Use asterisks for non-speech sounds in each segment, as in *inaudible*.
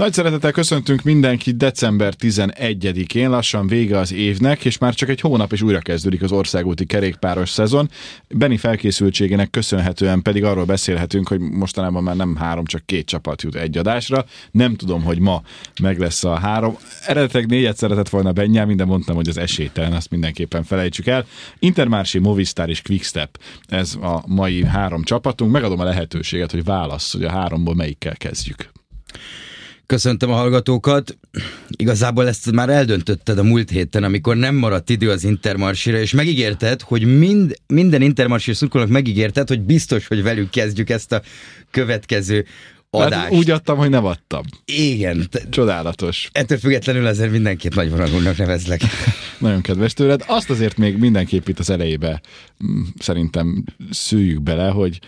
Nagy szeretettel köszöntünk mindenkit december 11-én, lassan vége az évnek, és már csak egy hónap is újra kezdődik az országúti kerékpáros szezon. Benni felkészültségének köszönhetően pedig arról beszélhetünk, hogy mostanában már nem három, csak két csapat jut egy adásra. Nem tudom, hogy ma meg lesz a három. Eredetileg négyet szeretett volna Benyámin, de mondtam, hogy az esélytelen, azt mindenképpen felejtsük el. Intermarché, Movistar és Quickstep, ez a mai három csapatunk. Megadom a lehetőséget, hogy válasz, hogy a háromból melyikkel kezdjük. Köszöntöm a hallgatókat. Igazából ezt már eldöntötted a múlt héten, amikor nem maradt idő az Intermarsira, és megígérted, hogy mind, minden Intermarsira szurkolónak megígérted, hogy biztos, hogy velük kezdjük ezt a következő adást. Hát úgy adtam, hogy nem adtam. Igen. Csodálatos. Ettől függetlenül azért mindenképp nagy vonalúnak nevezlek. *laughs* Nagyon kedves tőled. Azt azért még mindenképp itt az elejébe mm, szerintem szüljük bele, hogy,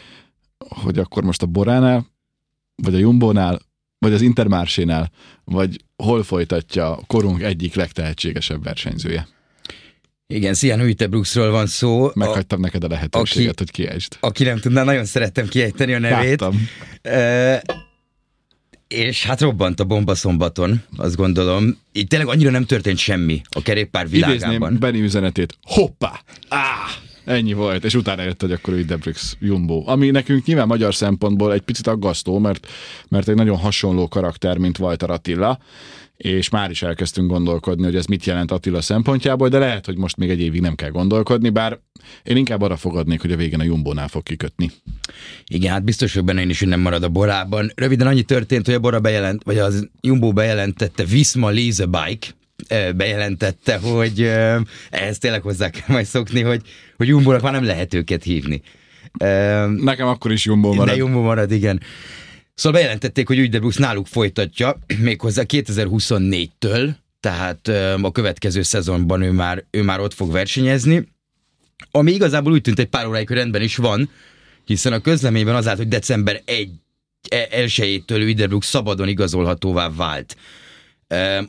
hogy akkor most a Boránál, vagy a Jumbónál vagy az Intermarsénál, vagy hol folytatja korunk egyik legtehetségesebb versenyzője? Igen, Sian Uitebrooksról van szó. Meghagytam a, neked a lehetőséget, aki, hogy kiejtsd. Aki nem tudná, nagyon szerettem kiejteni a nevét. Láttam. E, és hát robbant a bomba szombaton, azt gondolom. Így tényleg annyira nem történt semmi a kerékpár világában. Idézném Benny üzenetét. Hoppá! Ah! Ennyi volt, és utána jött, hogy akkor Debrix Jumbo. Ami nekünk nyilván magyar szempontból egy picit aggasztó, mert, mert egy nagyon hasonló karakter, mint Walter Attila, és már is elkezdtünk gondolkodni, hogy ez mit jelent Attila szempontjából, de lehet, hogy most még egy évig nem kell gondolkodni, bár én inkább arra fogadnék, hogy a végén a Jumbónál fog kikötni. Igen, hát biztos hogy benne én is, nem marad a Borában. Röviden annyi történt, hogy a Bora bejelent, vagy az Jumbo bejelentette Visma Lease Bike, bejelentette, hogy ehhez tényleg hozzá kell majd szokni, hogy, hogy Jumbo-nak már nem lehet őket hívni. Nekem akkor is Jumbo marad. De Jumbo marad, igen. Szóval bejelentették, hogy Ügydebrux náluk folytatja, méghozzá 2024-től, tehát a következő szezonban ő már, ő már ott fog versenyezni, ami igazából úgy tűnt egy pár óráig, hogy rendben is van, hiszen a közleményben az állt, hogy december 1 elsőjétől Ügydebrux szabadon igazolhatóvá vált.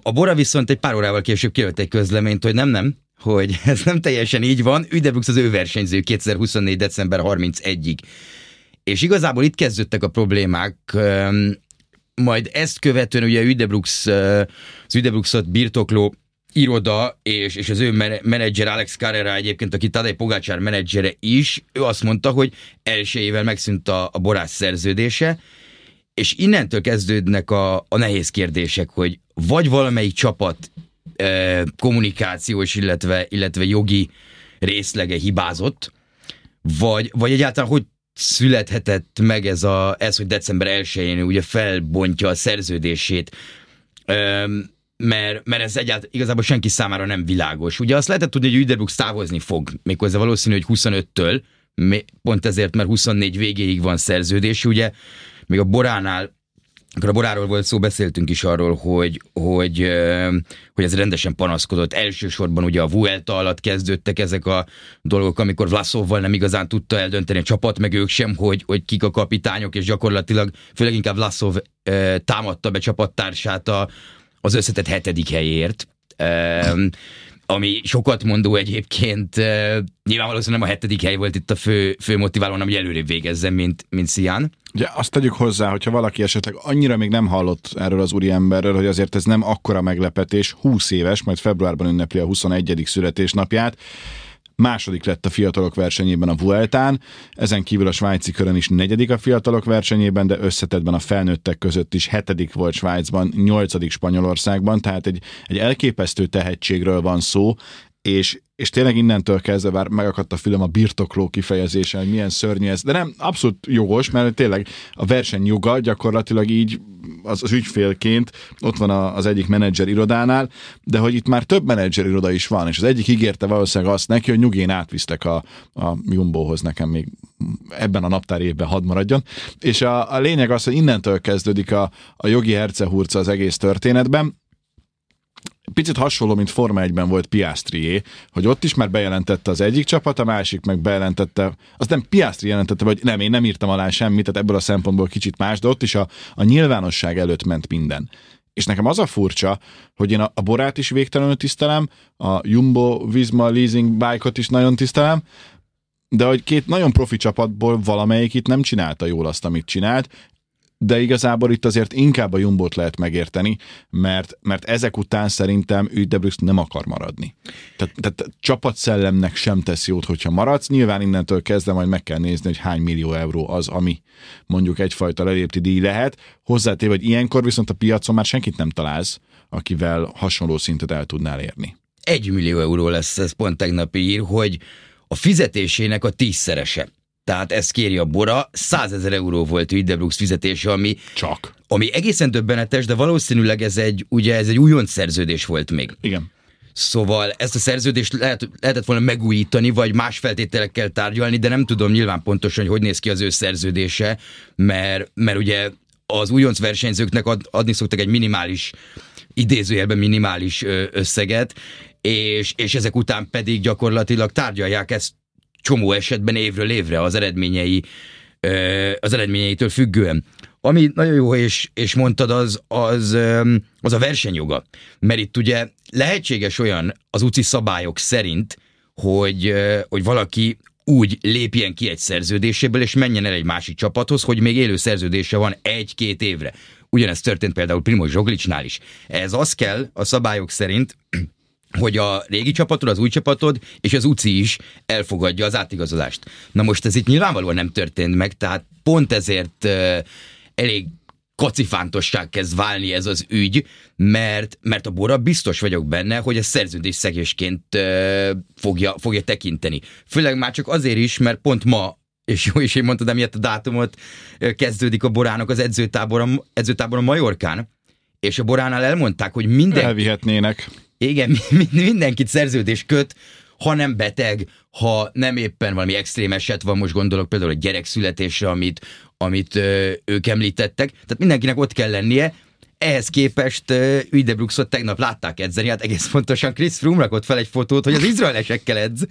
A Bora viszont egy pár órával később kijött egy közleményt, hogy nem, nem, hogy *laughs* ez nem teljesen így van, Üdebrux az ő versenyző 2024. december 31-ig. És igazából itt kezdődtek a problémák, majd ezt követően ugye Üdebrux, az Üdebruxot birtokló iroda és, és az ő menedzser Alex Carrera egyébként, aki Tadej Pogácsár menedzsere is, ő azt mondta, hogy elsőjével megszűnt a, a borász szerződése, és innentől kezdődnek a, a nehéz kérdések, hogy vagy valamelyik csapat e, kommunikációs, illetve, illetve jogi részlege hibázott, vagy, vagy egyáltalán hogy születhetett meg ez, a, ez hogy december 1-én ugye felbontja a szerződését, mert, mert ez egyáltalán igazából senki számára nem világos. Ugye azt lehetett tudni, hogy Üderbrooks távozni fog, méghozzá valószínű, hogy 25-től, pont ezért, mert 24 végéig van szerződés, ugye még a Boránál akkor a Boráról volt szó, beszéltünk is arról, hogy, hogy, hogy ez rendesen panaszkodott. Elsősorban ugye a Vuelta alatt kezdődtek ezek a dolgok, amikor Vlasovval nem igazán tudta eldönteni a csapat, meg ők sem, hogy, hogy kik a kapitányok, és gyakorlatilag főleg inkább Vlasov támadta be csapattársát a, az összetett hetedik helyért ami sokat mondó egyébként, nyilván valószínűleg nem a hetedik hely volt itt a fő, fő motiváló, hanem hogy előrébb végezzen, mint, mint Szian. Ugye azt tegyük hozzá, hogyha valaki esetleg annyira még nem hallott erről az úri emberről, hogy azért ez nem akkora meglepetés, 20 éves, majd februárban ünnepli a 21. születésnapját, második lett a fiatalok versenyében a Vueltán, ezen kívül a svájci körön is negyedik a fiatalok versenyében, de összetettben a felnőttek között is hetedik volt Svájcban, nyolcadik Spanyolországban, tehát egy, egy elképesztő tehetségről van szó, és, és tényleg innentől kezdve már megakadt a fülem a birtokló kifejezése, hogy milyen szörnyű ez, de nem, abszolút jogos, mert tényleg a verseny joga gyakorlatilag így az, az ügyfélként ott van a, az egyik menedzser irodánál, de hogy itt már több menedzser iroda is van, és az egyik ígérte valószínűleg azt neki, hogy nyugén átvisztek a, a Jumbohoz nekem még ebben a naptár évben hadd maradjon. És a, a lényeg az, hogy innentől kezdődik a, a jogi hercehurca az egész történetben, picit hasonló, mint Forma 1-ben volt Piastrié, hogy ott is már bejelentette az egyik csapat, a másik meg bejelentette, azt nem Piastri jelentette, vagy nem, én nem írtam alá semmit, tehát ebből a szempontból kicsit más, de ott is a, a nyilvánosság előtt ment minden. és nekem az a furcsa, hogy én a, a Borát is végtelenül tisztelem, a Jumbo Visma Leasing bike is nagyon tisztelem, de hogy két nagyon profi csapatból valamelyik itt nem csinálta jól azt, amit csinált, de igazából itt azért inkább a Jumbot lehet megérteni, mert, mert ezek után szerintem Üdebrüx nem akar maradni. Tehát, tehát csapatszellemnek sem tesz jót, hogyha maradsz. Nyilván innentől kezdve majd meg kell nézni, hogy hány millió euró az, ami mondjuk egyfajta lelépti díj lehet. Hozzátéve, hogy ilyenkor viszont a piacon már senkit nem találsz, akivel hasonló szintet el tudnál érni. Egy millió euró lesz, ez pont tegnapi ír, hogy a fizetésének a tízszerese. Tehát ezt kéri a Bora, 100 ezer euró volt Widebrooks fizetése, ami, Csak. ami egészen döbbenetes, de valószínűleg ez egy, ugye ez egy újonc szerződés volt még. Igen. Szóval ezt a szerződést lehet, lehetett volna megújítani, vagy más feltételekkel tárgyalni, de nem tudom nyilván pontosan, hogy hogy néz ki az ő szerződése, mert, mert ugye az újonc versenyzőknek ad, adni szoktak egy minimális, idézőjelben minimális összeget, és, és ezek után pedig gyakorlatilag tárgyalják ezt csomó esetben évről évre az eredményei, az eredményeitől függően. Ami nagyon jó, és, és mondtad, az, az, az a versenyjoga. Mert itt ugye lehetséges olyan az UCI szabályok szerint, hogy, hogy valaki úgy lépjen ki egy szerződéséből, és menjen el egy másik csapathoz, hogy még élő szerződése van egy-két évre. Ugyanezt történt például Primoz Zsoglicsnál is. Ez az kell a szabályok szerint, hogy a régi csapatod, az új csapatod és az UCI is elfogadja az átigazolást. Na most ez itt nyilvánvalóan nem történt meg, tehát pont ezért elég kacifántosság kezd válni ez az ügy, mert, mert a Bora biztos vagyok benne, hogy a szerződés szegésként fogja, fogja tekinteni. Főleg már csak azért is, mert pont ma és jó is, én mondtad, emiatt a dátumot kezdődik a Borának az edzőtábor edzőtábor a Majorkán, és a Boránál elmondták, hogy minden... Elvihetnének. Igen, *laughs* mindenkit szerződés köt, ha nem beteg, ha nem éppen valami extrém eset van, most gondolok például a gyerekszületésre, amit, amit ö, ők említettek, tehát mindenkinek ott kell lennie, ehhez képest Üdebruxot tegnap látták edzeni, hát egész pontosan Chris Froome rakott fel egy fotót, hogy az izraelesekkel edz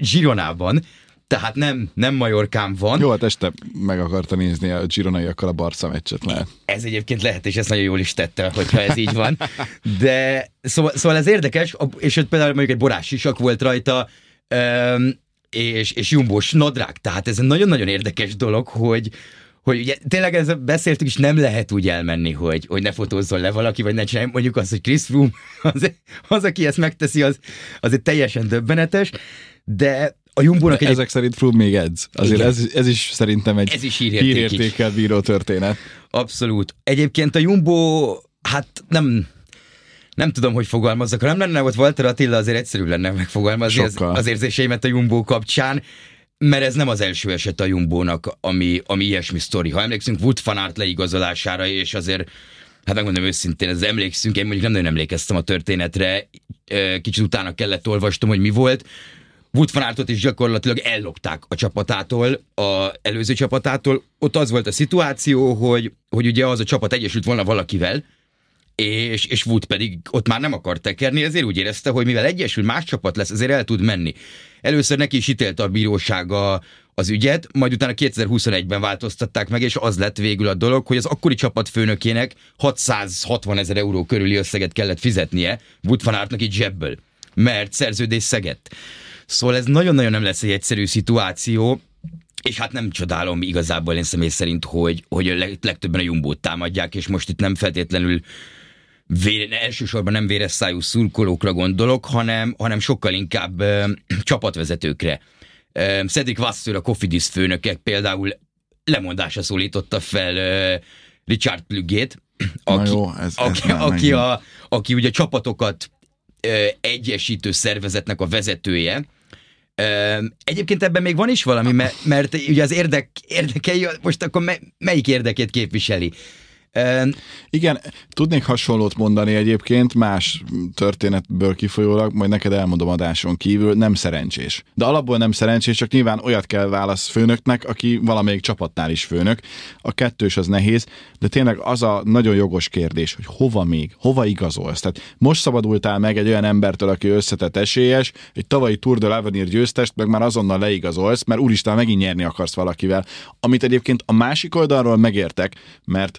Zsironában, tehát nem, nem Majorkán van. Jó, hát este meg akarta nézni a Gironaiakkal a Barca meccset lehet. Ez egyébként lehet, és ezt nagyon jól is tette, hogyha ez így van. De szóval, szóval ez érdekes, és ott például mondjuk egy borás sisak volt rajta, és, és jumbos nadrág. Tehát ez egy nagyon-nagyon érdekes dolog, hogy, hogy ugye tényleg ez beszéltük, és nem lehet úgy elmenni, hogy, hogy ne fotózzon le valaki, vagy ne csinálj. Mondjuk azt, hogy Chris Froome, *laughs* az, az, aki ezt megteszi, az, az egy teljesen döbbenetes, de a Jumbo-nak egy... Ezek szerint Froome még edz. Azért ez, ez is szerintem egy ez is hírértékel bíró történet. Abszolút. Egyébként a Jumbo, hát nem, nem tudom, hogy fogalmazzak. Ha nem lenne ott Walter Attila, azért egyszerű lenne megfogalmazni az, az érzéseimet a Jumbo kapcsán, mert ez nem az első eset a Jumbo-nak, ami, ami ilyesmi sztori. Ha emlékszünk Wood Fanart leigazolására, és azért hát megmondom őszintén, ez emlékszünk, én mondjuk nem nagyon emlékeztem a történetre, kicsit utána kellett olvastam, hogy mi volt. Wood van Aertot is gyakorlatilag ellopták a csapatától, a előző csapatától. Ott az volt a szituáció, hogy, hogy ugye az a csapat egyesült volna valakivel, és, és Wood pedig ott már nem akart tekerni, ezért úgy érezte, hogy mivel egyesül más csapat lesz, azért el tud menni. Először neki is ítélte a bírósága az ügyet, majd utána 2021-ben változtatták meg, és az lett végül a dolog, hogy az akkori csapat főnökének 660 ezer euró körüli összeget kellett fizetnie Wood van Aertnak így zsebből, mert szerződés szegett. Szóval ez nagyon-nagyon nem lesz egy egyszerű szituáció, és hát nem csodálom igazából én személy szerint, hogy, hogy a legtöbben a Jumbót támadják, és most itt nem feltétlenül vére, elsősorban nem véres szájú szurkolókra gondolok, hanem, hanem sokkal inkább ö, *clears throat* csapatvezetőkre. Ö, Cedric Vasseur, a Cofidis főnöke például lemondásra szólította fel ö, Richard Plügét, aki, jó, ez, aki, ez aki, a, aki ugye csapatokat ö, egyesítő szervezetnek a vezetője, Egyébként ebben még van is valami, mert, mert ugye az érdek, érdekei, most akkor melyik érdekét képviseli? Igen, tudnék hasonlót mondani egyébként, más történetből kifolyólag, majd neked elmondom adáson kívül, nem szerencsés. De alapból nem szerencsés, csak nyilván olyat kell válasz főnöknek, aki valamelyik csapatnál is főnök. A kettős az nehéz, de tényleg az a nagyon jogos kérdés, hogy hova még, hova igazolsz. Tehát most szabadultál meg egy olyan embertől, aki összetett esélyes, egy tavalyi Tour de l'Avenir győztest, meg már azonnal leigazolsz, mert úristen, megint nyerni akarsz valakivel. Amit egyébként a másik oldalról megértek, mert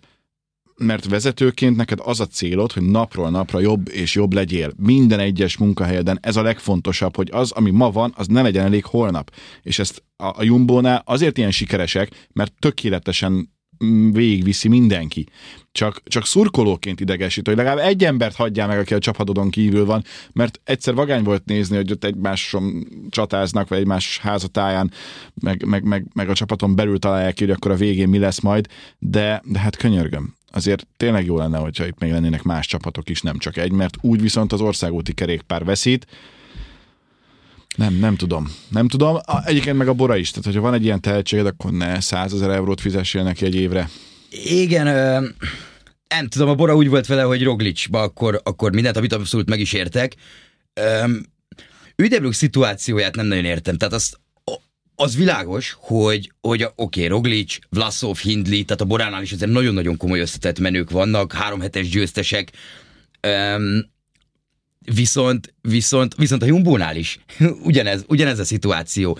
mert vezetőként neked az a célod, hogy napról napra jobb és jobb legyél. Minden egyes munkahelyeden ez a legfontosabb, hogy az, ami ma van, az ne legyen elég holnap. És ezt a, a Jumbo-nál azért ilyen sikeresek, mert tökéletesen mm, végigviszi mindenki. Csak, csak szurkolóként idegesít, hogy legalább egy embert hagyjál meg, aki a csapatodon kívül van, mert egyszer vagány volt nézni, hogy ott egymáson csatáznak, vagy egymás házatáján, meg, meg, meg, meg a csapaton belül találják ki, hogy akkor a végén mi lesz majd, de, de hát könyörgöm azért tényleg jó lenne, hogyha itt még lennének más csapatok is, nem csak egy, mert úgy viszont az országúti kerékpár veszít, nem, nem tudom. Nem tudom. Egyébként meg a Bora is. Tehát, hogyha van egy ilyen tehetséged, akkor ne 100 ezer eurót fizessél neki egy évre. Igen, ö, nem tudom, a Bora úgy volt vele, hogy Roglicsba akkor, akkor mindent, amit abszolút meg is értek. Üdebrug szituációját nem nagyon értem. Tehát azt, az világos, hogy, hogy oké, okay, Roglic, Vlasov, Hindley, tehát a Boránál is azért nagyon-nagyon komoly összetett menők vannak, három hetes győztesek, um, viszont, viszont, viszont a Jumbónál is *laughs* ugyanez, ugyanez a szituáció.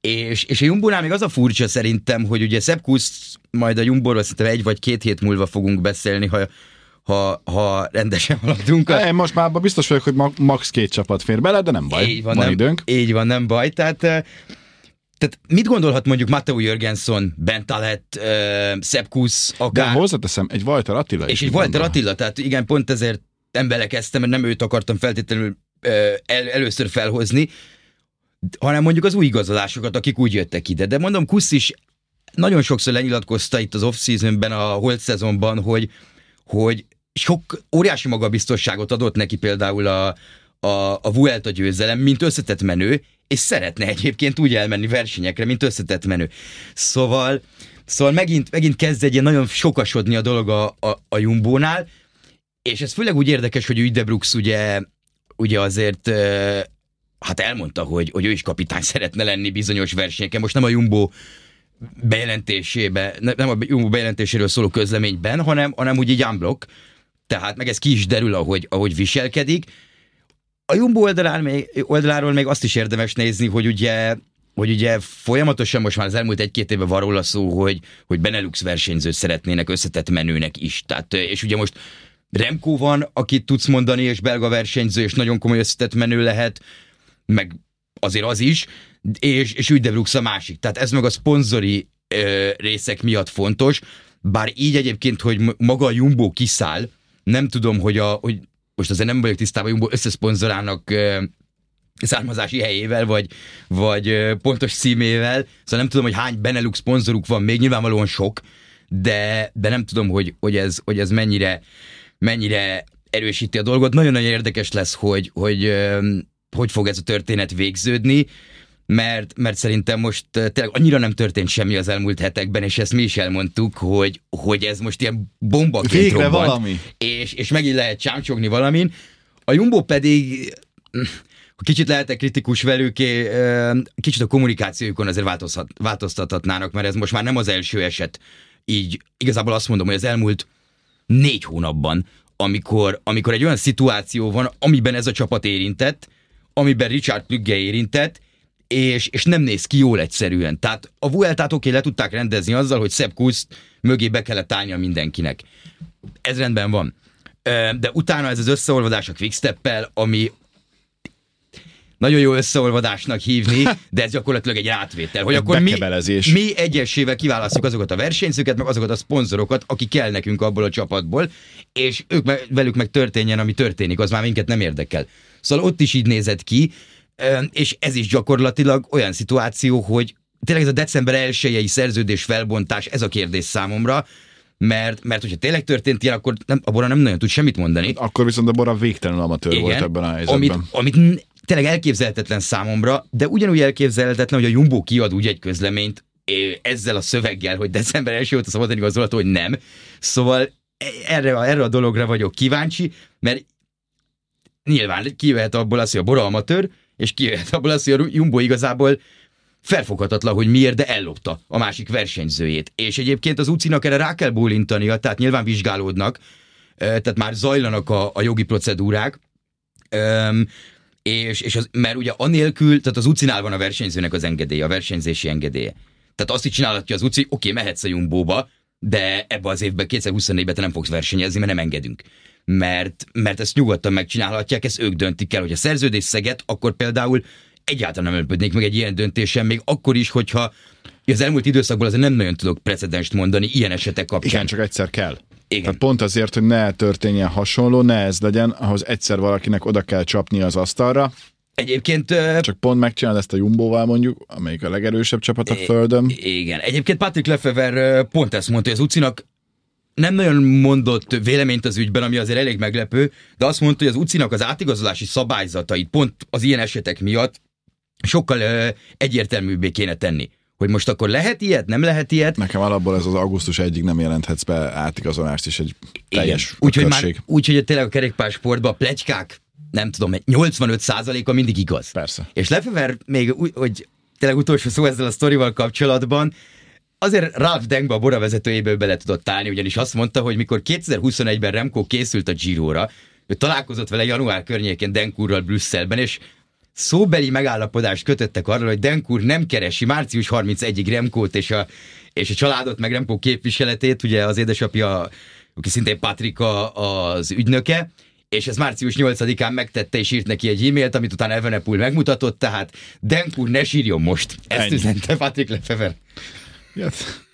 És, és a Jumbónál még az a furcsa szerintem, hogy ugye Sepp Kusz, majd a Jumbóról szerintem egy vagy két hét múlva fogunk beszélni, ha, ha, ha rendesen haladunk. Én most már biztos vagyok, hogy max két csapat fér bele, de nem baj, így van, van nem, időnk. Így van, nem baj. Tehát tehát mit gondolhat mondjuk Matteo Jörgenson, Bentalet, uh, Szepkusz, akár... De hozzáteszem, egy Walter Attila És egy Walter Attila, tehát igen, pont ezért nem belekezdtem, mert nem őt akartam feltétlenül uh, el, először felhozni, hanem mondjuk az új igazolásokat, akik úgy jöttek ide. De mondom, Kusz is nagyon sokszor lenyilatkozta itt az off-seasonben, a holt szezonban, hogy, hogy sok óriási magabiztosságot adott neki például a, a, a Vuelta győzelem, mint összetett menő, és szeretne egyébként úgy elmenni versenyekre, mint összetett menő. Szóval, szóval megint, megint kezd egy ilyen nagyon sokasodni a dolog a, a, a Jumbónál, és ez főleg úgy érdekes, hogy Üdebrux ugye, ugye azért hát elmondta, hogy, hogy ő is kapitány szeretne lenni bizonyos versenyeken. Most nem a Jumbo bejelentésébe, nem a Jumbo bejelentéséről szóló közleményben, hanem, hanem úgy egy unblock, tehát meg ez ki is derül, ahogy, ahogy viselkedik, a Jumbo oldalán még, oldaláról még azt is érdemes nézni, hogy ugye hogy ugye folyamatosan most már az elmúlt egy-két évben van róla szó, hogy, hogy Benelux versenyzőt szeretnének összetett menőnek is. Tehát, és ugye most Remco van, akit tudsz mondani, és belga versenyző, és nagyon komoly összetett menő lehet, meg azért az is, és, és Üdebrux a másik. Tehát ez meg a szponzori ö, részek miatt fontos, bár így egyébként, hogy maga a Jumbo kiszáll, nem tudom, hogy, a, hogy most azért nem vagyok tisztában, Jumbo összeszponzorának származási helyével, vagy, vagy pontos címével, szóval nem tudom, hogy hány Benelux szponzoruk van, még nyilvánvalóan sok, de, de nem tudom, hogy, hogy, ez, hogy ez mennyire, mennyire erősíti a dolgot. Nagyon-nagyon érdekes lesz, hogy, hogy hogy fog ez a történet végződni mert, mert szerintem most tényleg annyira nem történt semmi az elmúlt hetekben, és ezt mi is elmondtuk, hogy, hogy ez most ilyen bombaként Végre robbant, valami. És, és megint lehet csámcsogni valamin. A Jumbo pedig kicsit lehetek kritikus velük, kicsit a kommunikációjukon azért változhat, változtathatnának, mert ez most már nem az első eset. Így igazából azt mondom, hogy az elmúlt négy hónapban, amikor, amikor egy olyan szituáció van, amiben ez a csapat érintett, amiben Richard Lügge érintett, és, és nem néz ki jól egyszerűen. Tehát a Vueltát oké, le tudták rendezni azzal, hogy Sepp Kusz mögé be kellett állnia mindenkinek. Ez rendben van. De utána ez az összeolvadás a quickstep ami nagyon jó összeolvadásnak hívni, de ez gyakorlatilag egy átvétel, hogy akkor mi, mi egyesével kiválasztjuk azokat a versenyzőket, meg azokat a szponzorokat, akik kell nekünk abból a csapatból, és ők velük meg történjen, ami történik, az már minket nem érdekel. Szóval ott is így nézett ki, és ez is gyakorlatilag olyan szituáció, hogy tényleg ez a december elsőjei szerződés felbontás, ez a kérdés számomra, mert, mert hogyha tényleg történt ilyen, akkor nem, a Bora nem nagyon tud semmit mondani. Akkor viszont a Bora végtelen amatőr Igen, volt ebben a helyzetben. Amit, amit tényleg elképzelhetetlen számomra, de ugyanúgy elképzelhetetlen, hogy a Jumbo kiad úgy egy közleményt ezzel a szöveggel, hogy december első óta szabad igazolható, hogy nem. Szóval erre, erre a dologra vagyok kíváncsi, mert nyilván kijöhet abból az, hogy a Bora amatőr, és kijöhet abból az, hogy a Jumbo igazából felfoghatatlan, hogy miért, de ellopta a másik versenyzőjét. És egyébként az UCI-nak erre rá kell bólintania, tehát nyilván vizsgálódnak, tehát már zajlanak a, a jogi procedúrák, és, és az, mert ugye anélkül, tehát az UCI-nál van a versenyzőnek az engedélye, a versenyzési engedélye. Tehát azt is csinálhatja az UCI, oké, okay, mehetsz a Jumbóba, de ebbe az évben, 2024-ben te nem fogsz versenyezni, mert nem engedünk. Mert, mert ezt nyugodtan megcsinálhatják, ezt ők döntik el, hogy a szerződés szeget, akkor például egyáltalán nem ölpödnék meg egy ilyen döntésen, még akkor is, hogyha az elmúlt időszakból azért nem nagyon tudok precedenst mondani ilyen esetek kapcsán. Igen, csak egyszer kell. Igen. Tehát pont azért, hogy ne történjen hasonló, ne ez legyen, ahhoz egyszer valakinek oda kell csapni az asztalra. Egyébként... Csak pont megcsinálod ezt a Jumbóval mondjuk, amelyik a legerősebb csapat a földön. Igen. Egyébként Patrick Lefever pont ezt mondta, hogy az Ucinak nem nagyon mondott véleményt az ügyben, ami azért elég meglepő, de azt mondta, hogy az Ucinak az átigazolási szabályzatait pont az ilyen esetek miatt sokkal ö, egyértelműbbé kéne tenni. Hogy most akkor lehet ilyet, nem lehet ilyet, Nekem alapból ez az augusztus egyik nem jelenthetsz be átigazolást is egy teljes Úgyhogy már, úgyhogy tényleg a kerékpársportban a plegykák, nem tudom, 85%-a mindig igaz. Persze. És Lefever még, úgy, hogy tényleg utolsó szó ezzel a sztorival kapcsolatban, azért Ralph Dengba a Bora vezetőjéből bele tudott állni, ugyanis azt mondta, hogy mikor 2021-ben Remco készült a Giro-ra, ő találkozott vele január környékén Denkurral Brüsszelben, és szóbeli megállapodást kötöttek arról, hogy Denkur nem keresi március 31-ig Remkót és a, és a családot, meg Remkó képviseletét, ugye az édesapja, aki szintén Patrika az ügynöke, és ez március 8-án megtette, és írt neki egy e-mailt, amit utána Evenepul megmutatott, tehát Denkur ne sírjon most. Ezt Ennyi. üzente Patrick Lefever. Hát,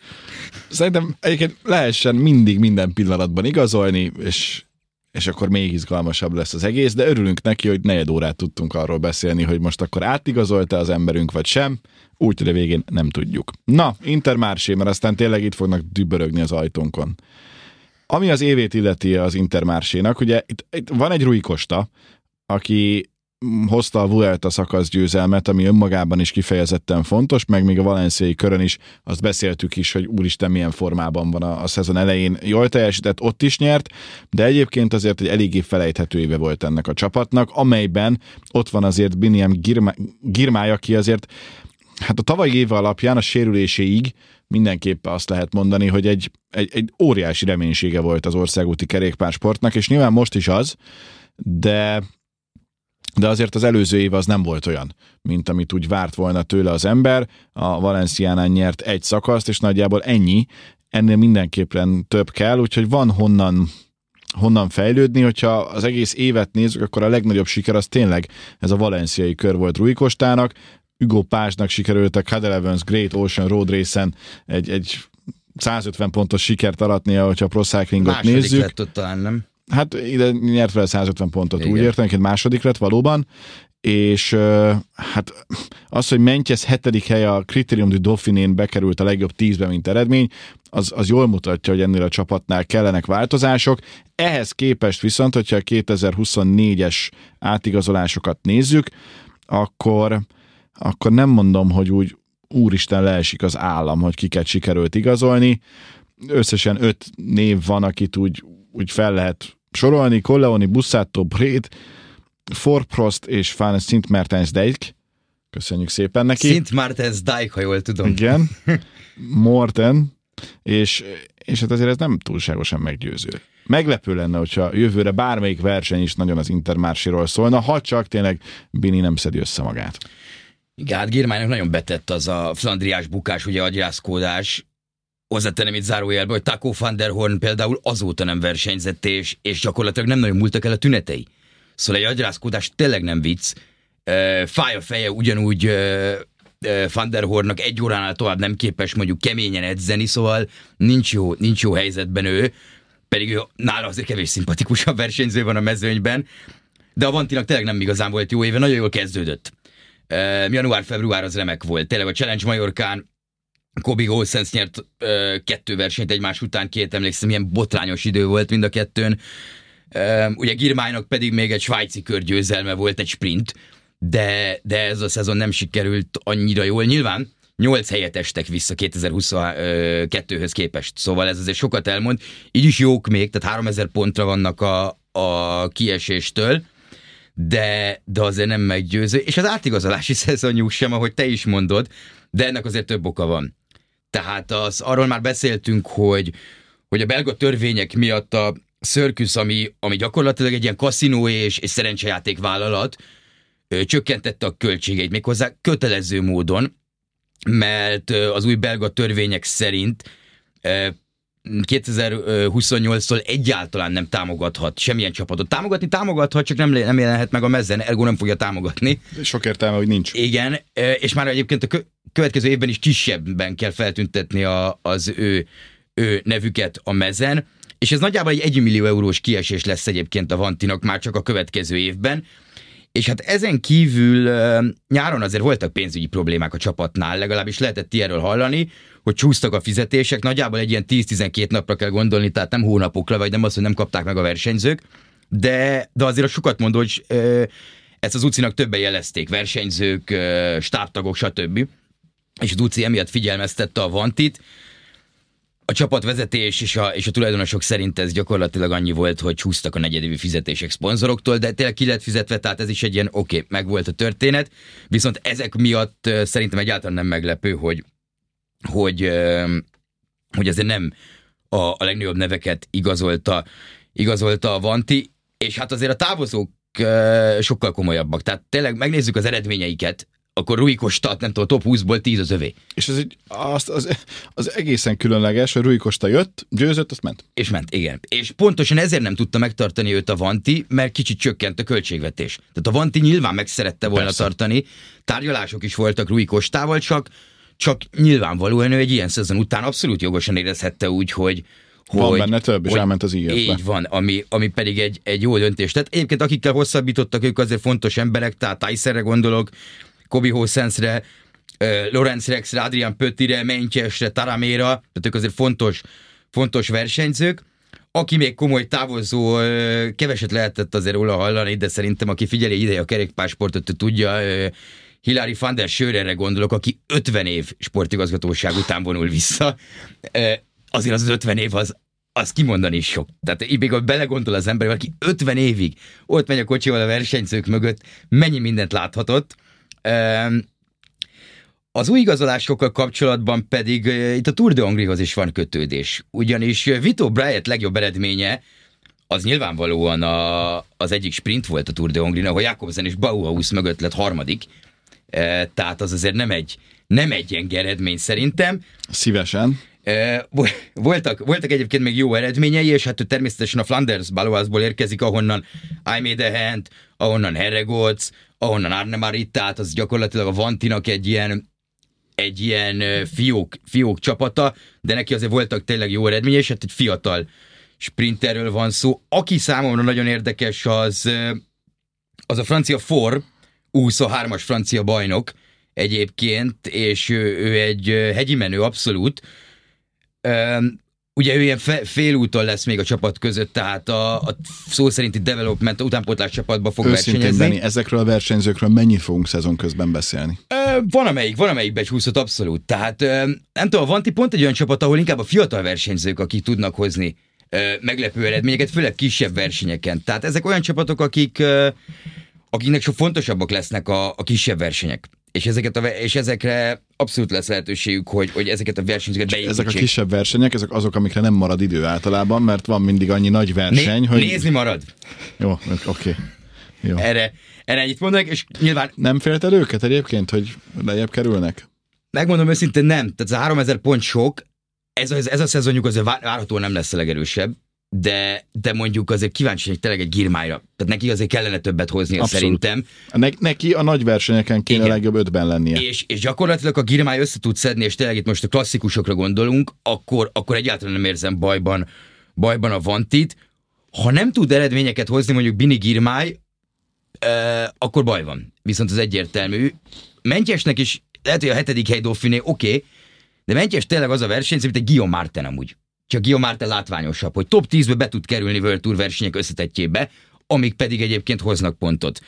Szerintem egyébként lehessen mindig minden pillanatban igazolni, és, és akkor még izgalmasabb lesz az egész, de örülünk neki, hogy negyed órát tudtunk arról beszélni, hogy most akkor átigazolta az emberünk, vagy sem, úgy, hogy a végén nem tudjuk. Na, Intermársé, mert aztán tényleg itt fognak dübörögni az ajtónkon. Ami az évét illeti az Intermársénak, ugye itt, itt van egy Rui Costa, aki hozta a Vuelta szakasz győzelmet, ami önmagában is kifejezetten fontos, meg még a valenciai körön is azt beszéltük is, hogy úristen milyen formában van a, a szezon elején. Jól teljesített, ott is nyert, de egyébként azért egy eléggé felejthető éve volt ennek a csapatnak, amelyben ott van azért Biniam Girma, Girmály, aki azért hát a tavalyi éve alapján a sérüléséig mindenképpen azt lehet mondani, hogy egy, egy, egy óriási reménysége volt az országúti kerékpársportnak, és nyilván most is az, de de azért az előző év az nem volt olyan, mint amit úgy várt volna tőle az ember. A Valenciánán nyert egy szakaszt, és nagyjából ennyi. Ennél mindenképpen több kell, úgyhogy van honnan honnan fejlődni, hogyha az egész évet nézzük, akkor a legnagyobb siker az tényleg ez a valenciai kör volt Rui Kostának, Hugo Pásnak sikerült a Cadel Evans Great Ocean Road Race-en egy, egy 150 pontos sikert aratnia, hogyha a Pro Cyclingot Második nézzük. lett ott talán, nem? Hát ide nyert vele 150 pontot, Igen. úgy értem, hogy második lett valóban, és hát az, hogy Mentjes hetedik hely a Criterium du Dauphinén bekerült a legjobb tízbe, mint eredmény, az, az jól mutatja, hogy ennél a csapatnál kellenek változások. Ehhez képest viszont, hogyha a 2024-es átigazolásokat nézzük, akkor, akkor nem mondom, hogy úgy úristen leesik az állam, hogy kiket sikerült igazolni. Összesen öt név van, akit úgy, úgy fel lehet sorolni. Colleoni, Bussato, Brét, Forprost és Van Sint Mertens Dijk. Köszönjük szépen neki. Szint Martens Dijk, ha jól tudom. Igen. *laughs* Morten. És, és hát azért ez nem túlságosan meggyőző. Meglepő lenne, hogyha jövőre bármelyik verseny is nagyon az Intermársiról szólna, ha csak tényleg Bini nem szedi össze magát. Igen, hát Girmánynak nagyon betett az a flandriás bukás, ugye agyászkódás. Hozzátenem itt zárójelbe, hogy Taco van der Horn például azóta nem versenyzett, és, és gyakorlatilag nem nagyon múltak el a tünetei. Szóval egy agyászkódás tényleg nem vicc. Fáj a feje ugyanúgy Van der Hornnak egy óránál tovább nem képes mondjuk keményen edzeni, szóval nincs jó, nincs jó helyzetben ő, pedig ő nála azért kevés szimpatikusabb versenyző van a mezőnyben, de a Vantinak tényleg nem igazán volt jó éve, nagyon jól kezdődött. Uh, Január-február az remek volt. Tényleg a Challenge Majorkán Kobi Olsens nyert uh, kettő versenyt egymás után, két emlékszem, milyen botrányos idő volt mind a kettőn. Uh, ugye Girmánynak pedig még egy svájci körgyőzelme volt, egy sprint, de, de ez a szezon nem sikerült annyira jól. Nyilván 8 helyet estek vissza 2022-höz képest, szóval ez azért sokat elmond. Így is jók még, tehát 3000 pontra vannak a, a kieséstől, de, de azért nem meggyőző. És az átigazolási *laughs* szezonjuk sem, ahogy te is mondod, de ennek azért több oka van. Tehát az, arról már beszéltünk, hogy, hogy a belga törvények miatt a Circus, ami, ami gyakorlatilag egy ilyen kaszinó és, és szerencsejáték vállalat, ö, csökkentette a költségeit méghozzá kötelező módon, mert az új belga törvények szerint ö, 2028-tól egyáltalán nem támogathat semmilyen csapatot. Támogatni támogathat, csak nem, nem jelenhet meg a mezzen, ergo nem fogja támogatni. Sok értelme, hogy nincs. Igen, és már egyébként a következő évben is kisebben kell feltüntetni a, az ő, ő nevüket a mezen, és ez nagyjából egy 1 millió eurós kiesés lesz egyébként a Vantinak már csak a következő évben. És hát ezen kívül nyáron azért voltak pénzügyi problémák a csapatnál, legalábbis lehetett ilyenről hallani, hogy csúsztak a fizetések, nagyjából egy ilyen 10-12 napra kell gondolni, tehát nem hónapokra, vagy nem az, hogy nem kapták meg a versenyzők, de, de azért a sokat mondó, hogy ezt az UCI-nak többen jelezték, versenyzők, stábtagok, stb. És az UCI emiatt figyelmeztette a Vantit, a csapatvezetés és a, és a tulajdonosok szerint ez gyakorlatilag annyi volt, hogy húztak a negyedévi fizetések szponzoroktól, de tényleg ki lett fizetve, tehát ez is egy ilyen oké, okay, meg volt a történet, viszont ezek miatt szerintem egyáltalán nem meglepő, hogy, hogy, hogy azért nem a, a legnagyobb neveket igazolta, igazolta a Vanti, és hát azért a távozók sokkal komolyabbak. Tehát tényleg megnézzük az eredményeiket, akkor Rui Costa, nem tudom, top 20-ból 10 az övé. És ez egy, az, az, az egészen különleges, hogy Rui Costa jött, győzött, azt ment. És ment, igen. És pontosan ezért nem tudta megtartani őt a Vanti, mert kicsit csökkent a költségvetés. Tehát a Vanti nyilván meg szerette volna Persze. tartani, tárgyalások is voltak Rui Costával, csak, csak nyilvánvalóan ő egy ilyen szezon után abszolút jogosan érezhette úgy, hogy, van hogy, benne több, és hogy elment az ígérbe. Így van, ami, ami pedig egy, egy jó döntés. Tehát egyébként akikkel hosszabbítottak, ők azért fontos emberek, tehát Tyserre gondolok, Kobi Hossensre, Lorenz Rexre, Adrian Pöttire, Mentyesre, Taraméra, tehát ők azért fontos, fontos versenyzők. Aki még komoly távozó, keveset lehetett azért róla hallani, de szerintem aki figyeli ide a kerékpársportot, tudja, Hilary van der Schörerre gondolok, aki 50 év sportigazgatóság után vonul vissza. Azért az, az 50 év az, az kimondani is sok. Tehát így még belegondol az ember, aki 50 évig ott megy a kocsival a versenyzők mögött, mennyi mindent láthatott, az új igazolásokkal kapcsolatban pedig itt a Tour de Hongrihoz is van kötődés. Ugyanis Vito Bryant legjobb eredménye az nyilvánvalóan a, az egyik sprint volt a Tour de Hongrin, ahol Jakobsen és Bauhaus mögött lett harmadik. E, tehát az azért nem egy, nem egy gyenge eredmény szerintem. Szívesen. E, voltak, voltak egyébként még jó eredményei, és hát természetesen a Flanders Baloisból érkezik, ahonnan Aimé Dehent, ahonnan Herregolc, ahonnan Arne Maritát, az gyakorlatilag a Vantinak egy ilyen egy ilyen fiók, fiók csapata, de neki azért voltak tényleg jó eredménye, és hát egy fiatal sprinterről van szó. Aki számomra nagyon érdekes, az, az a francia For, 23-as francia bajnok egyébként, és ő, ő egy hegyi menő abszolút. Ugye ő ilyen fe, félúton lesz még a csapat között, tehát a, a szó szerinti development, utánpótlás csapatban fog Őszintén, versenyezni. Benni, ezekről a versenyzőkről mennyit fogunk szezon közben beszélni? Ö, van amelyik, van amelyik becsúszott abszolút. Tehát ö, nem tudom, van pont egy olyan csapat, ahol inkább a fiatal versenyzők, akik tudnak hozni ö, meglepő eredményeket, főleg kisebb versenyeken. Tehát ezek olyan csapatok, akik ö, akiknek sok fontosabbak lesznek a, a kisebb versenyek és, ezeket a, és ezekre abszolút lesz lehetőségük, hogy, hogy ezeket a versenyeket beépítsék. Ezek a kisebb versenyek, ezek azok, amikre nem marad idő általában, mert van mindig annyi nagy verseny, Né- hogy... Nézni marad. Jó, oké. Okay. Jó. Erre, erre ennyit mondanak, és nyilván... Nem félted őket egyébként, hogy lejjebb kerülnek? Megmondom őszintén nem. Tehát az 3000 pont sok, ez a, ez a szezonjuk azért várhatóan nem lesz a legerősebb de, de mondjuk azért kíváncsi hogy tényleg egy girmájra. Tehát neki azért kellene többet hozni szerintem. Ne, neki a nagy versenyeken kéne Igen. legjobb ötben lennie. És, és gyakorlatilag a girmáj össze tud szedni, és tényleg itt most a klasszikusokra gondolunk, akkor, akkor egyáltalán nem érzem bajban, bajban a Vantit. Ha nem tud eredményeket hozni mondjuk Bini Girmáj, euh, akkor baj van. Viszont az egyértelmű. Mentyesnek is lehet, hogy a hetedik hely Dauphiné, oké, okay, de Mentyes tényleg az a verseny, mint egy Guillaume Martin amúgy csak Guillaume Marte látványosabb, hogy top 10-be be tud kerülni World Tour versenyek összetettjébe, amik pedig egyébként hoznak pontot.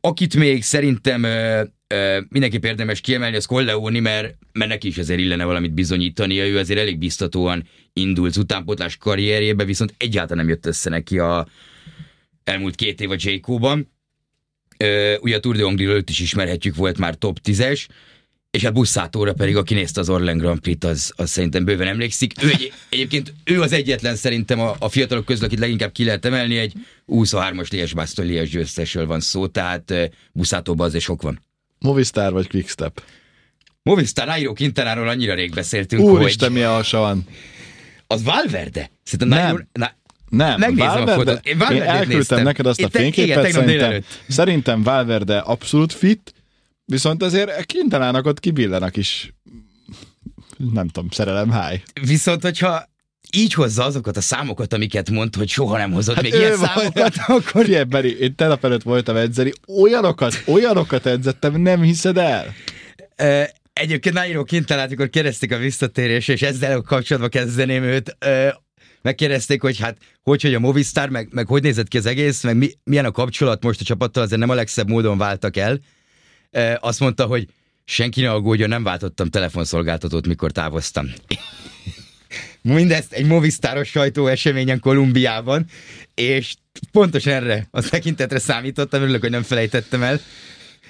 Akit még szerintem ö, ö, mindenképp érdemes kiemelni, az Colleoni, mert, mert neki is azért illene valamit bizonyítania, ő azért elég biztatóan indult az utánpotlás karrierjébe, viszont egyáltalán nem jött össze neki a elmúlt két év a Jayco-ban. ugye a Tour de Hongrie is ismerhetjük, volt már top 10-es, és a Busszátóra pedig, aki nézte az Orlen Grand Prix-t, az, az szerintem bőven emlékszik. Ő egy, egyébként ő az egyetlen szerintem a, a fiatalok közül, akit leginkább ki lehet emelni, egy 23-as Lies Basztól Lies győztesről van szó, tehát Busszátóban azért sok van. Movistar vagy Quickstep? Movistar Nairo Quintanáról annyira rég beszéltünk, Úristen, hogy... mi a van? Az Valverde? Szerintem Nem. nagyon- Na, Nem, Megnézem a Valverde, fotót. Én én, elküldtem néztem. neked azt a te- igen, fényképet, tegnap szerintem, szerintem Valverde abszolút fit, viszont azért kintalának ott kibillanak is, nem tudom, szerelem háj. Viszont, hogyha így hozza azokat a számokat, amiket mond, hogy soha nem hozott hát még ilyen van- számokat, *laughs* akkor Figyelj, Beri, én tegnap előtt voltam edzeni, olyanokat, olyanokat edzettem, nem hiszed el? Egyébként Nairo Quintana, amikor kérdezték a visszatérés, és ezzel kapcsolatban kezdeném őt, megkérdezték, hogy hát hogy, hogy a Movistar, meg, meg hogy nézett ki az egész, meg mi, milyen a kapcsolat most a csapattal, azért nem a legszebb módon váltak el. Azt mondta, hogy senki ne aggódjon, nem váltottam telefonszolgáltatót, mikor távoztam. Mindezt egy Movistaros sajtó eseményen Kolumbiában, és pontosan erre a tekintetre számítottam, örülök, hogy nem felejtettem el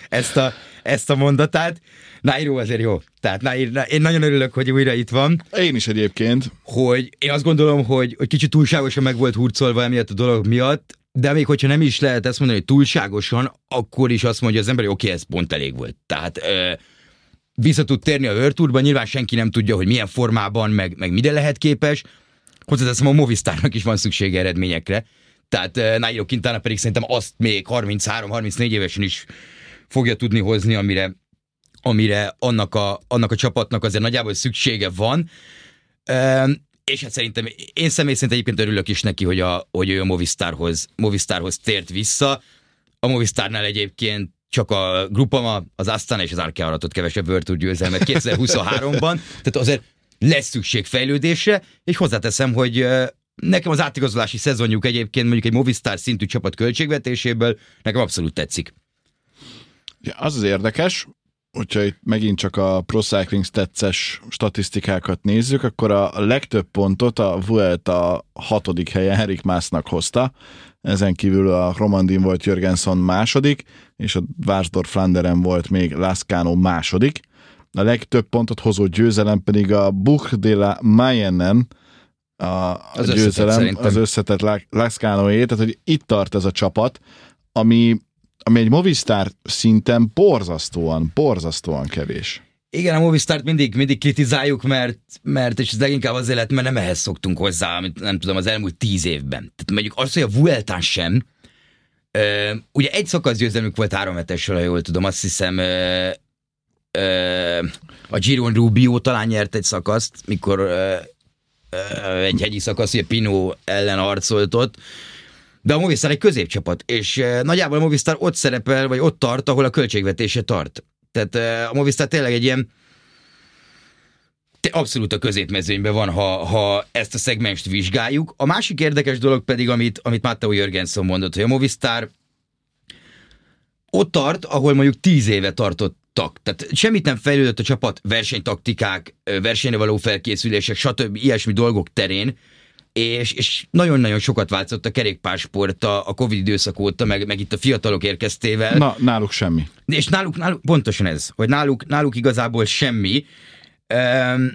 ezt a, ezt a mondatát. Nairo azért jó. Tehát Nairo, én nagyon örülök, hogy újra itt van, Én is egyébként. hogy én azt gondolom, hogy, hogy kicsit túlságosan meg volt hurcolva emiatt a dolog miatt, de még hogyha nem is lehet ezt mondani, hogy túlságosan, akkor is azt mondja az ember, hogy oké, ez pont elég volt. Tehát ö, vissza tud térni a Tourba, nyilván senki nem tudja, hogy milyen formában, meg, meg mire lehet képes. Hozzáteszem, a Movistarnak is van szüksége eredményekre. Tehát Nairo Quintana pedig szerintem azt még 33-34 évesen is fogja tudni hozni, amire, amire annak, a, annak a csapatnak azért nagyjából szüksége van. És hát szerintem, én személy szerint egyébként örülök is neki, hogy, a, hogy ő a Movistarhoz, Movistarhoz tért vissza. A Movistarnál egyébként csak a Grupama, az Astana és az Arkea aratott kevesebb World Tour győzelmet 2023-ban, *laughs* tehát azért lesz szükség fejlődésre, és hozzáteszem, hogy nekem az átigazolási szezonjuk egyébként mondjuk egy Movistar szintű csapat költségvetéséből nekem abszolút tetszik. Ja, az az érdekes, hogyha itt megint csak a Pro Cycling Stats-es statisztikákat nézzük, akkor a legtöbb pontot a Vuelta hatodik helye Erik Másznak hozta, ezen kívül a Romandin volt Jörgenson második, és a Vársdorf Flanderen volt még Lascano második. A legtöbb pontot hozó győzelem pedig a Buch de la Mayenne, a Az összetett győzelem, szerintem. az összetett La- Lascanoé, tehát hogy itt tart ez a csapat, ami, ami egy Movistar szinten borzasztóan, borzasztóan kevés. Igen, a Movistart mindig, mindig kritizáljuk, mert, mert és ez leginkább azért lett, mert nem ehhez szoktunk hozzá, amit nem tudom, az elmúlt tíz évben. Tehát mondjuk az, hogy a Vueltán sem, ö, ugye egy szakasz győzelmük volt három hetesről, jól tudom, azt hiszem ö, ö, a Giron Rubio talán nyert egy szakaszt, mikor ö, ö, egy hegyi szakasz, ugye Pino ellen harcolt ott, de a Movistar egy középcsapat, és eh, nagyjából a Movistar ott szerepel, vagy ott tart, ahol a költségvetése tart. Tehát eh, a Movistar tényleg egy ilyen abszolút a középmezőnyben van, ha, ha ezt a szegmest vizsgáljuk. A másik érdekes dolog pedig, amit, amit Matteo Jörgensen mondott, hogy a Movistar ott tart, ahol mondjuk tíz éve tartottak. Tehát semmit nem fejlődött a csapat versenytaktikák, ö, versenyre való felkészülések, stb. ilyesmi dolgok terén, és, és nagyon-nagyon sokat változott a kerékpársport a, a Covid időszak óta, meg, meg itt a fiatalok érkeztével. Na, náluk semmi. És náluk, náluk pontosan ez, hogy náluk, náluk igazából semmi. Um,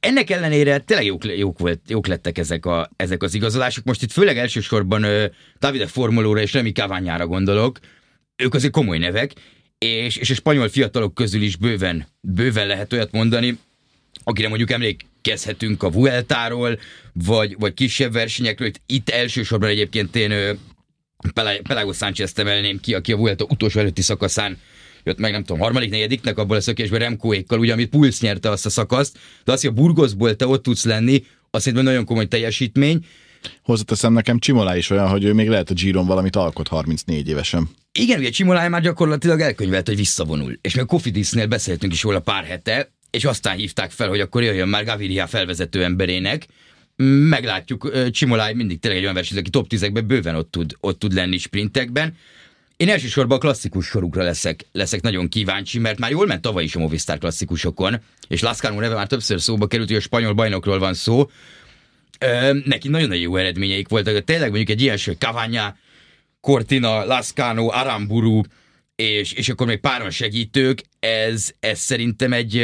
ennek ellenére tényleg jók, jók, volt, jók lettek ezek, a, ezek az igazolások. Most itt főleg elsősorban uh, Davide Formolóra és Remi Caványára gondolok. Ők azért komoly nevek, és, és a spanyol fiatalok közül is bőven, bőven lehet olyat mondani, akire mondjuk emlékezhetünk a Vueltáról, vagy, vagy kisebb versenyekről. Itt, elsősorban egyébként én Pelago Sánchez emelném ki, aki a Vuelta utolsó előtti szakaszán jött meg, nem tudom, harmadik, negyediknek abból a szökésben Remcoékkal, ugye, amit Pulsz nyerte azt a szakaszt, de az, hogy a Burgosból te ott tudsz lenni, azt szerintem nagyon komoly teljesítmény. Hozzáteszem nekem Csimolá is olyan, hogy ő még lehet a Giron valamit alkot 34 évesen. Igen, ugye Csimolai már gyakorlatilag elkönyvelt, hogy visszavonul. És a Kofidisnél beszéltünk is róla pár hete, és aztán hívták fel, hogy akkor jöjjön már Gaviria felvezető emberének. Meglátjuk, ö, Csimolai mindig tényleg egy olyan versenyző, aki top 10-ekben bőven ott tud, ott tud lenni sprintekben. Én elsősorban a klasszikus sorukra leszek, leszek nagyon kíváncsi, mert már jól ment tavaly is a Movistar klasszikusokon, és Lascano neve már többször szóba került, hogy a spanyol bajnokról van szó. Ö, neki nagyon-nagyon jó eredményeik voltak. Tényleg mondjuk egy ilyen Cavagna, Cortina, Lascano, Aramburu, és, és akkor még páran segítők, ez, ez szerintem egy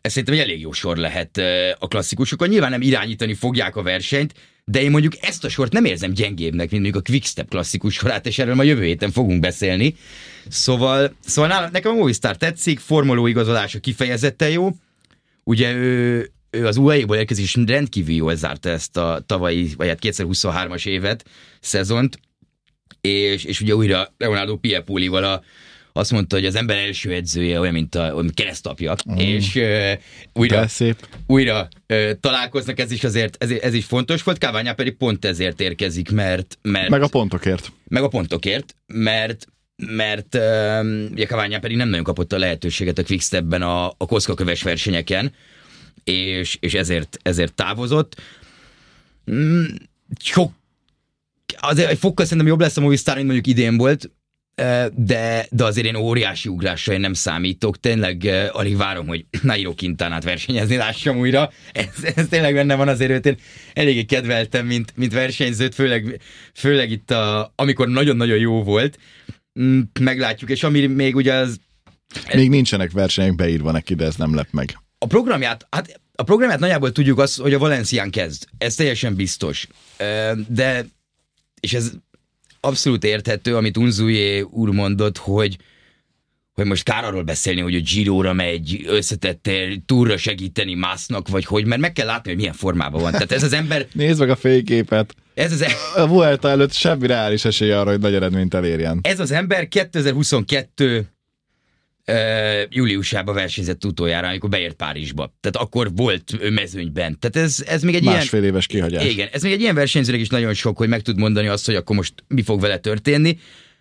ez szerintem egy elég jó sor lehet a klasszikusokon. Nyilván nem irányítani fogják a versenyt, de én mondjuk ezt a sort nem érzem gyengébbnek, mint mondjuk a Quickstep klasszikus sorát, és erről ma jövő héten fogunk beszélni. Szóval, szóval nálam, nekem a Movistar tetszik, formoló igazolása kifejezetten jó. Ugye ő, ő az UAE-ból érkezik, és rendkívül jól zárta ezt a tavalyi, vagy hát 2023-as évet, szezont, és, és ugye újra Leonardo Piepólival a, azt mondta, hogy az ember első edzője olyan, mint a, olyan keresztapja, mm. és uh, újra, szép. újra uh, találkoznak, ez is azért, ez, ez is fontos volt, Káványá pedig pont ezért érkezik, mert, mert... Meg a pontokért. Meg a pontokért, mert mert uh, ugye Kaványá pedig nem nagyon kapott a lehetőséget a Quickstepben a, a koszkaköves versenyeken, és, és ezért, ezért távozott. Mm, sok, azért egy fokkal szerintem jobb lesz a Movistar, mint mondjuk idén volt, de, de azért én óriási ugrásra én nem számítok. Tényleg alig várom, hogy *clears throat* Nairo Quintánát versenyezni lássam újra. Ez, ez tényleg benne van azért, őt én eléggé kedveltem, mint, mint versenyzőt, főleg, főleg itt, a, amikor nagyon-nagyon jó volt. Mm, meglátjuk, és ami még ugye az... Még nincsenek versenyek beírva neki, de ez nem lep meg. A programját, hát a programját nagyjából tudjuk azt, hogy a Valencián kezd. Ez teljesen biztos. De, és ez abszolút érthető, amit Unzujé úr mondott, hogy, hogy most kár arról beszélni, hogy a Giro-ra megy összetett túra segíteni másznak, vagy hogy, mert meg kell látni, hogy milyen formában van. Tehát ez az ember... *laughs* Nézd meg a fényképet. Ez az... A Vuelta előtt semmi reális esély arra, hogy nagy eredményt elérjen. Ez az ember 2022 júliusában versenyzett utoljára, amikor beért Párizsba. Tehát akkor volt mezőnyben. Tehát ez, ez még egy Másfél ilyen... éves kihagyás. Igen, ez még egy ilyen versenyzőnek is nagyon sok, hogy meg tud mondani azt, hogy akkor most mi fog vele történni.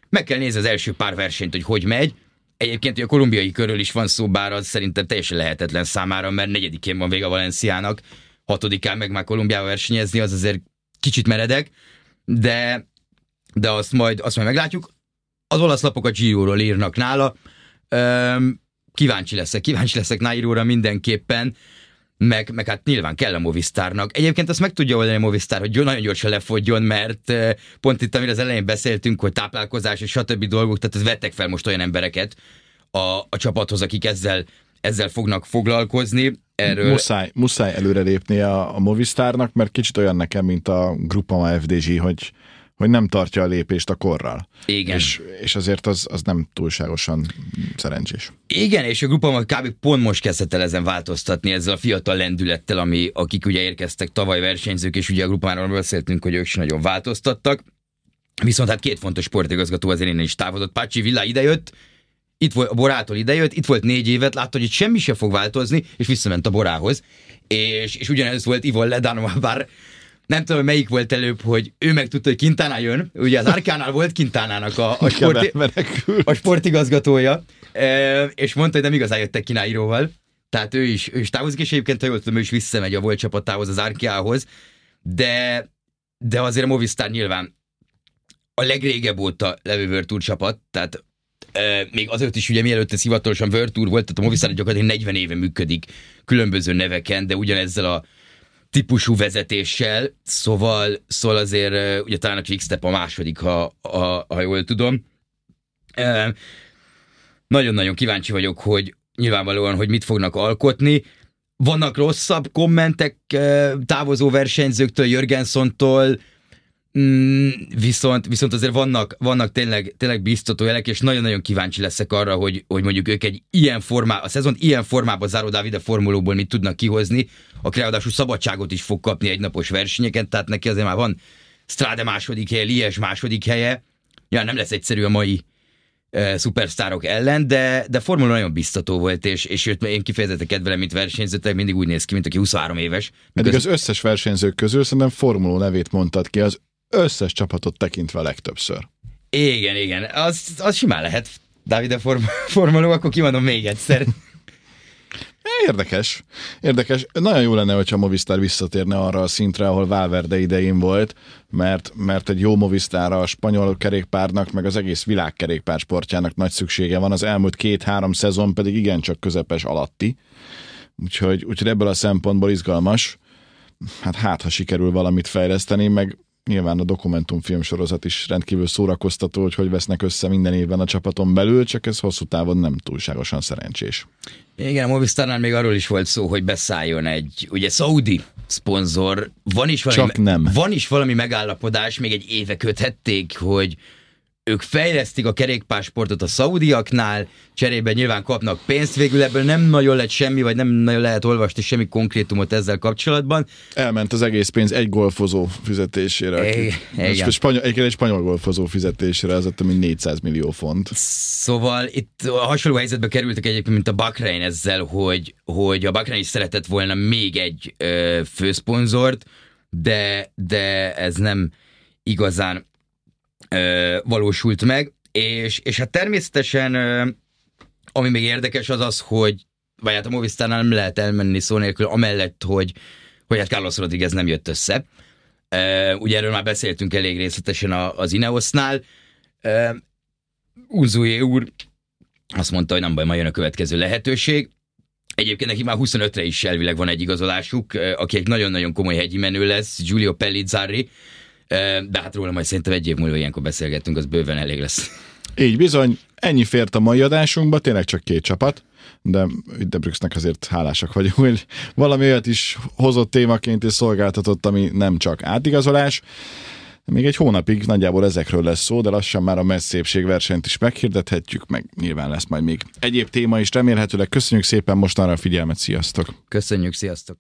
Meg kell nézni az első pár versenyt, hogy hogy megy. Egyébként hogy a kolumbiai körül is van szó, bár az szerintem teljesen lehetetlen számára, mert negyedikén van vége a Valenciának, hatodikán meg már Kolumbiával versenyezni, az azért kicsit meredek, de, de azt majd, azt majd meglátjuk. Az olasz lapok a Giro-ról írnak nála, kíváncsi leszek, kíváncsi leszek Nairóra mindenképpen, meg, meg hát nyilván kell a Movistarnak. Egyébként azt meg tudja oldani a Movistar, hogy nagyon gyorsan lefogjon, mert pont itt, amire az elején beszéltünk, hogy táplálkozás és stb. dolgok, tehát ez vettek fel most olyan embereket a, a csapathoz, akik ezzel, ezzel fognak foglalkozni. Erről... Muszáj, muszáj előrelépni a, a Movistarnak, mert kicsit olyan nekem, mint a Grupama FDG, hogy hogy nem tartja a lépést a korral. Igen. És, és azért az, az nem túlságosan szerencsés. Igen, és a grupa kb. pont most kezdett el ezen változtatni ezzel a fiatal lendülettel, ami, akik ugye érkeztek tavaly versenyzők, és ugye a grupáról beszéltünk, hogy ők is nagyon változtattak. Viszont hát két fontos sportigazgató azért innen is távozott. Pácsi Villa idejött, itt volt, a Borától idejött, itt volt négy évet, látta, hogy itt semmi sem fog változni, és visszament a Borához. És, és ugyanez volt Ivon Ledano, bár nem tudom, melyik volt előbb, hogy ő meg tudta, hogy Quintana jön. Ugye az Arkánál volt Quintánának a, a, sporti, a sportigazgatója, és mondta, hogy nem igazán jöttek ki Nairoval. Tehát ő is, ő is távozik, és egyébként, ha jól tudom, ő is visszamegy a volt csapatához, az Arkiához, de, de azért a Movistar nyilván a legrégebb óta levő World csapat, tehát még azért is ugye mielőtt ez hivatalosan World Tour volt, tehát a Movistar gyakorlatilag 40 éve működik különböző neveken, de ugyanezzel a típusú vezetéssel, szóval, szóval azért ugye talán a Quickstep a második, ha, ha, ha jól tudom. Nagyon-nagyon kíváncsi vagyok, hogy nyilvánvalóan, hogy mit fognak alkotni. Vannak rosszabb kommentek távozó versenyzőktől, Jörgensontól, Mm, viszont, viszont azért vannak, vannak tényleg, tényleg biztató jelek, és nagyon-nagyon kíváncsi leszek arra, hogy, hogy mondjuk ők egy ilyen formá, a szezon ilyen formában záró Davide formulóból mit tudnak kihozni, a ráadásul szabadságot is fog kapni egy napos versenyeken, tehát neki azért már van Strade második helye, Lies második helye, ja, nem lesz egyszerű a mai e, szupersztárok ellen, de, de Formula nagyon biztató volt, és, és őt én kifejezetten kedvelem, mint versenyző, mindig úgy néz ki, mint aki 23 éves. Eddig az összes versenyzők közül szerintem Formula nevét mondtad ki, az összes csapatot tekintve a legtöbbször. Igen, igen, az, az simán lehet. Davide form- *laughs* formuló, akkor kimondom még egyszer. *laughs* Érdekes. Érdekes. Nagyon jó lenne, hogyha Movistar visszatérne arra a szintre, ahol Valverde idején volt, mert, mert egy jó Movistar a spanyol kerékpárnak, meg az egész világ kerékpár sportjának nagy szüksége van. Az elmúlt két-három szezon pedig igencsak közepes alatti. Úgyhogy, úgyhogy ebből a szempontból izgalmas. Hát hát, ha sikerül valamit fejleszteni, meg nyilván a dokumentumfilm sorozat is rendkívül szórakoztató, hogy hogy vesznek össze minden évben a csapaton belül, csak ez hosszú távon nem túlságosan szerencsés. Igen, a Movistarnál még arról is volt szó, hogy beszálljon egy, ugye Saudi szponzor, van is valami, Csak nem. van is valami megállapodás, még egy éve köthették, hogy ők fejlesztik a kerékpársportot a szaudiaknál, cserében nyilván kapnak pénzt, végül ebből nem nagyon lett semmi, vagy nem nagyon lehet olvasni semmi konkrétumot ezzel kapcsolatban. Elment az egész pénz egy golfozó fizetésére. É, igen. Spanyol, egy, egy spanyol golfozó fizetésére, ez ott, mint 400 millió font. Szóval itt a hasonló helyzetbe kerültek egyébként, mint a Bahrain ezzel, hogy, hogy a Bahrain is szeretett volna még egy ö, főszponzort, de, de ez nem igazán ö, valósult meg, és, és hát természetesen ami még érdekes az az, hogy vagy hát a Movistarnál nem lehet elmenni szó nélkül, amellett, hogy, hogy hát Carlos Rodriguez nem jött össze. Ugye erről már beszéltünk elég részletesen a, az Ineosnál. Uh, Uzui úr azt mondta, hogy nem baj, majd jön a következő lehetőség. Egyébként neki már 25-re is elvileg van egy igazolásuk, aki egy nagyon-nagyon komoly hegyi menő lesz, Giulio Pellizzari, de hát róla majd szerintem egy év múlva ilyenkor beszélgettünk, az bőven elég lesz. Így bizony, ennyi fért a mai adásunkba, tényleg csak két csapat, de Üdebrüxnek azért hálásak vagyunk, hogy valami olyat is hozott témaként és szolgáltatott, ami nem csak átigazolás. Még egy hónapig nagyjából ezekről lesz szó, de lassan már a messzépség versenyt is meghirdethetjük, meg nyilván lesz majd még egyéb téma is remélhetőleg. Köszönjük szépen mostanra a figyelmet, sziasztok! Köszönjük, sziasztok!